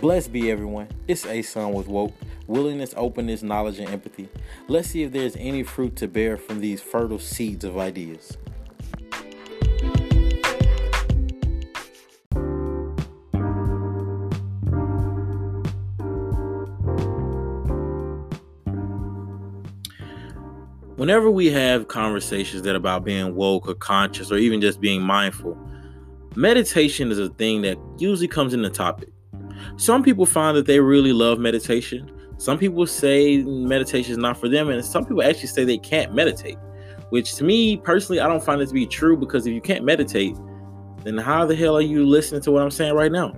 Blessed be everyone. It's Asante with Woke. Willingness, openness, knowledge, and empathy. Let's see if there's any fruit to bear from these fertile seeds of ideas. Whenever we have conversations that about being woke or conscious or even just being mindful, meditation is a thing that usually comes in the topic. Some people find that they really love meditation. Some people say meditation is not for them, and some people actually say they can't meditate. Which to me personally, I don't find it to be true because if you can't meditate, then how the hell are you listening to what I'm saying right now?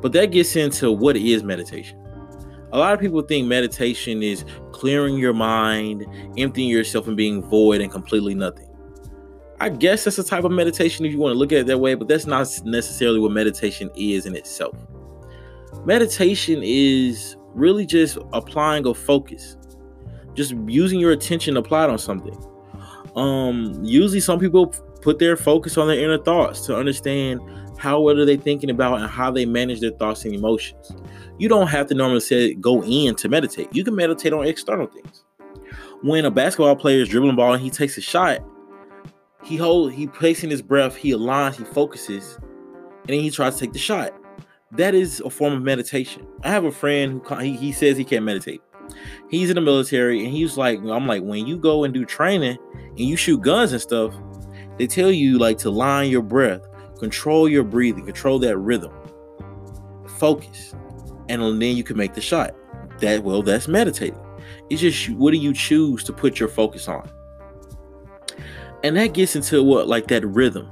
But that gets into what is meditation. A lot of people think meditation is clearing your mind, emptying yourself, and being void and completely nothing. I guess that's a type of meditation if you want to look at it that way, but that's not necessarily what meditation is in itself. Meditation is really just applying a focus, just using your attention applied on something. Um, usually, some people put their focus on their inner thoughts to understand how what are they thinking about and how they manage their thoughts and emotions. You don't have to normally say go in to meditate. You can meditate on external things. When a basketball player is dribbling ball and he takes a shot, he hold he placing his breath, he aligns, he focuses, and then he tries to take the shot. That is a form of meditation. I have a friend who he, he says he can't meditate. He's in the military, and he's like, I'm like, when you go and do training and you shoot guns and stuff, they tell you like to line your breath, control your breathing, control that rhythm, focus, and then you can make the shot. That well, that's meditating. It's just what do you choose to put your focus on? And that gets into what like that rhythm.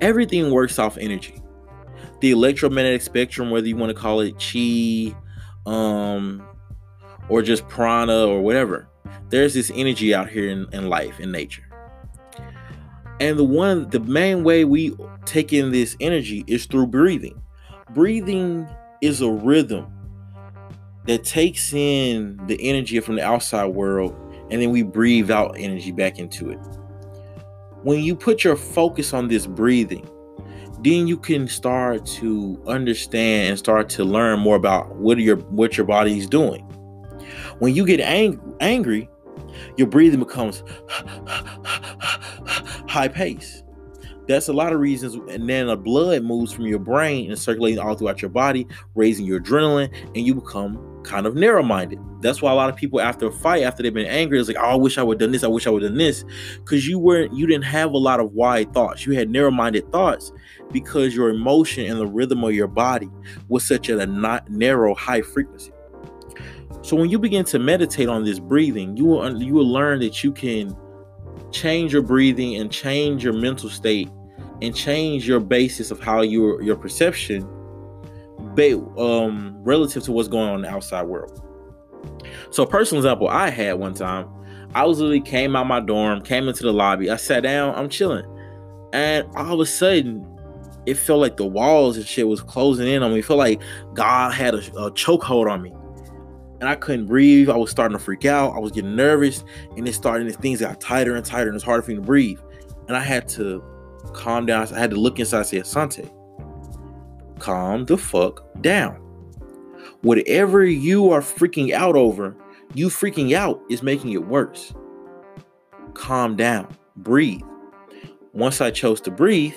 Everything works off energy. The electromagnetic spectrum, whether you want to call it chi, um, or just prana or whatever, there's this energy out here in, in life, in nature. And the one, the main way we take in this energy is through breathing. Breathing is a rhythm that takes in the energy from the outside world and then we breathe out energy back into it. When you put your focus on this breathing, then you can start to understand and start to learn more about what your what your body is doing. When you get ang- angry, your breathing becomes high pace. That's a lot of reasons. And then the blood moves from your brain and circulating all throughout your body, raising your adrenaline, and you become kind of narrow minded. That's why a lot of people after a fight, after they've been angry, it's like, oh, I wish I would have done this. I wish I would have done this. Because you weren't, you didn't have a lot of wide thoughts. You had narrow minded thoughts because your emotion and the rhythm of your body was such at a not narrow, high frequency. So when you begin to meditate on this breathing, you will you will learn that you can change your breathing and change your mental state and change your basis of how your your perception um, relative to what's going on in the outside world. So, personal example I had one time, I was literally came out my dorm, came into the lobby, I sat down, I'm chilling, and all of a sudden, it felt like the walls and shit was closing in on me. It felt like God had a, a chokehold on me, and I couldn't breathe. I was starting to freak out. I was getting nervous, and it started. And things got tighter and tighter, and it's harder for me to breathe. And I had to calm down. I had to look inside and say, Asante, calm the fuck down. Whatever you are freaking out over, you freaking out is making it worse. Calm down, breathe. Once I chose to breathe,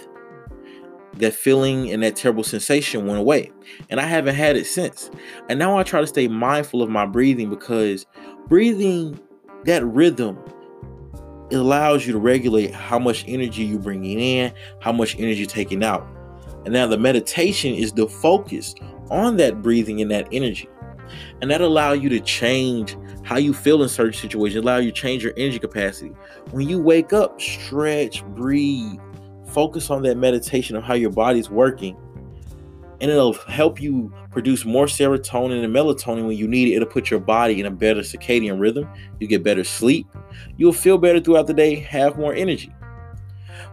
that feeling and that terrible sensation went away. And I haven't had it since. And now I try to stay mindful of my breathing because breathing, that rhythm, it allows you to regulate how much energy you're bringing in, how much energy you're taking out. And now the meditation is the focus on that breathing and that energy. And that allow you to change how you feel in certain situations, allow you to change your energy capacity. When you wake up, stretch, breathe, focus on that meditation of how your body's working and it'll help you produce more serotonin and melatonin when you need it. It'll put your body in a better circadian rhythm. You get better sleep. You'll feel better throughout the day, have more energy.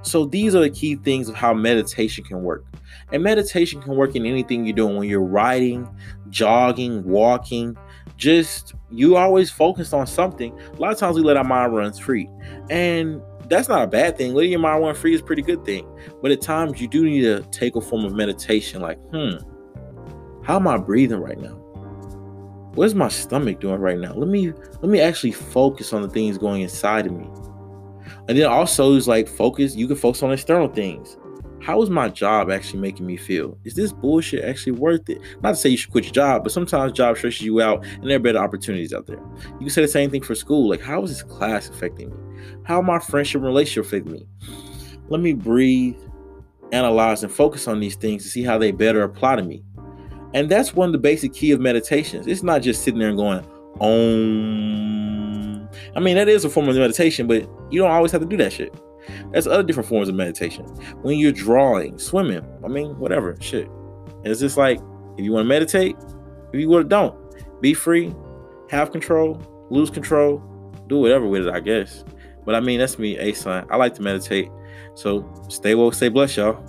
So, these are the key things of how meditation can work. And meditation can work in anything you're doing when you're riding, jogging, walking. Just you always focused on something. A lot of times we let our mind run free. And that's not a bad thing. Letting your mind run free is pretty good thing. But at times you do need to take a form of meditation, like, hmm, How am I breathing right now? What's my stomach doing right now? Let me let me actually focus on the things going inside of me. And then also is like focus, you can focus on external things. How is my job actually making me feel? Is this bullshit actually worth it? Not to say you should quit your job, but sometimes job stresses you out and there are better opportunities out there. You can say the same thing for school. Like, how is this class affecting me? How my friendship relationship affecting me? Let me breathe, analyze, and focus on these things to see how they better apply to me. And that's one of the basic key of meditations. It's not just sitting there and going, om. I mean, that is a form of meditation, but you don't always have to do that shit. There's other different forms of meditation. When you're drawing, swimming, I mean, whatever, shit. It's just like if you want to meditate, if you want to don't, be free, have control, lose control, do whatever with it, I guess. But I mean, that's me, Asante. I like to meditate. So stay woke, stay blessed, y'all.